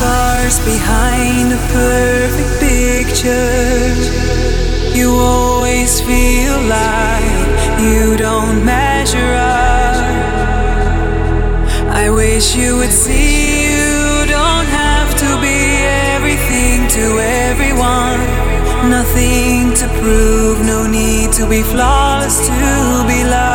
Scars behind a perfect picture. You always feel like you don't measure up. I wish you would see you don't have to be everything to everyone. Nothing to prove, no need to be flawless to be loved.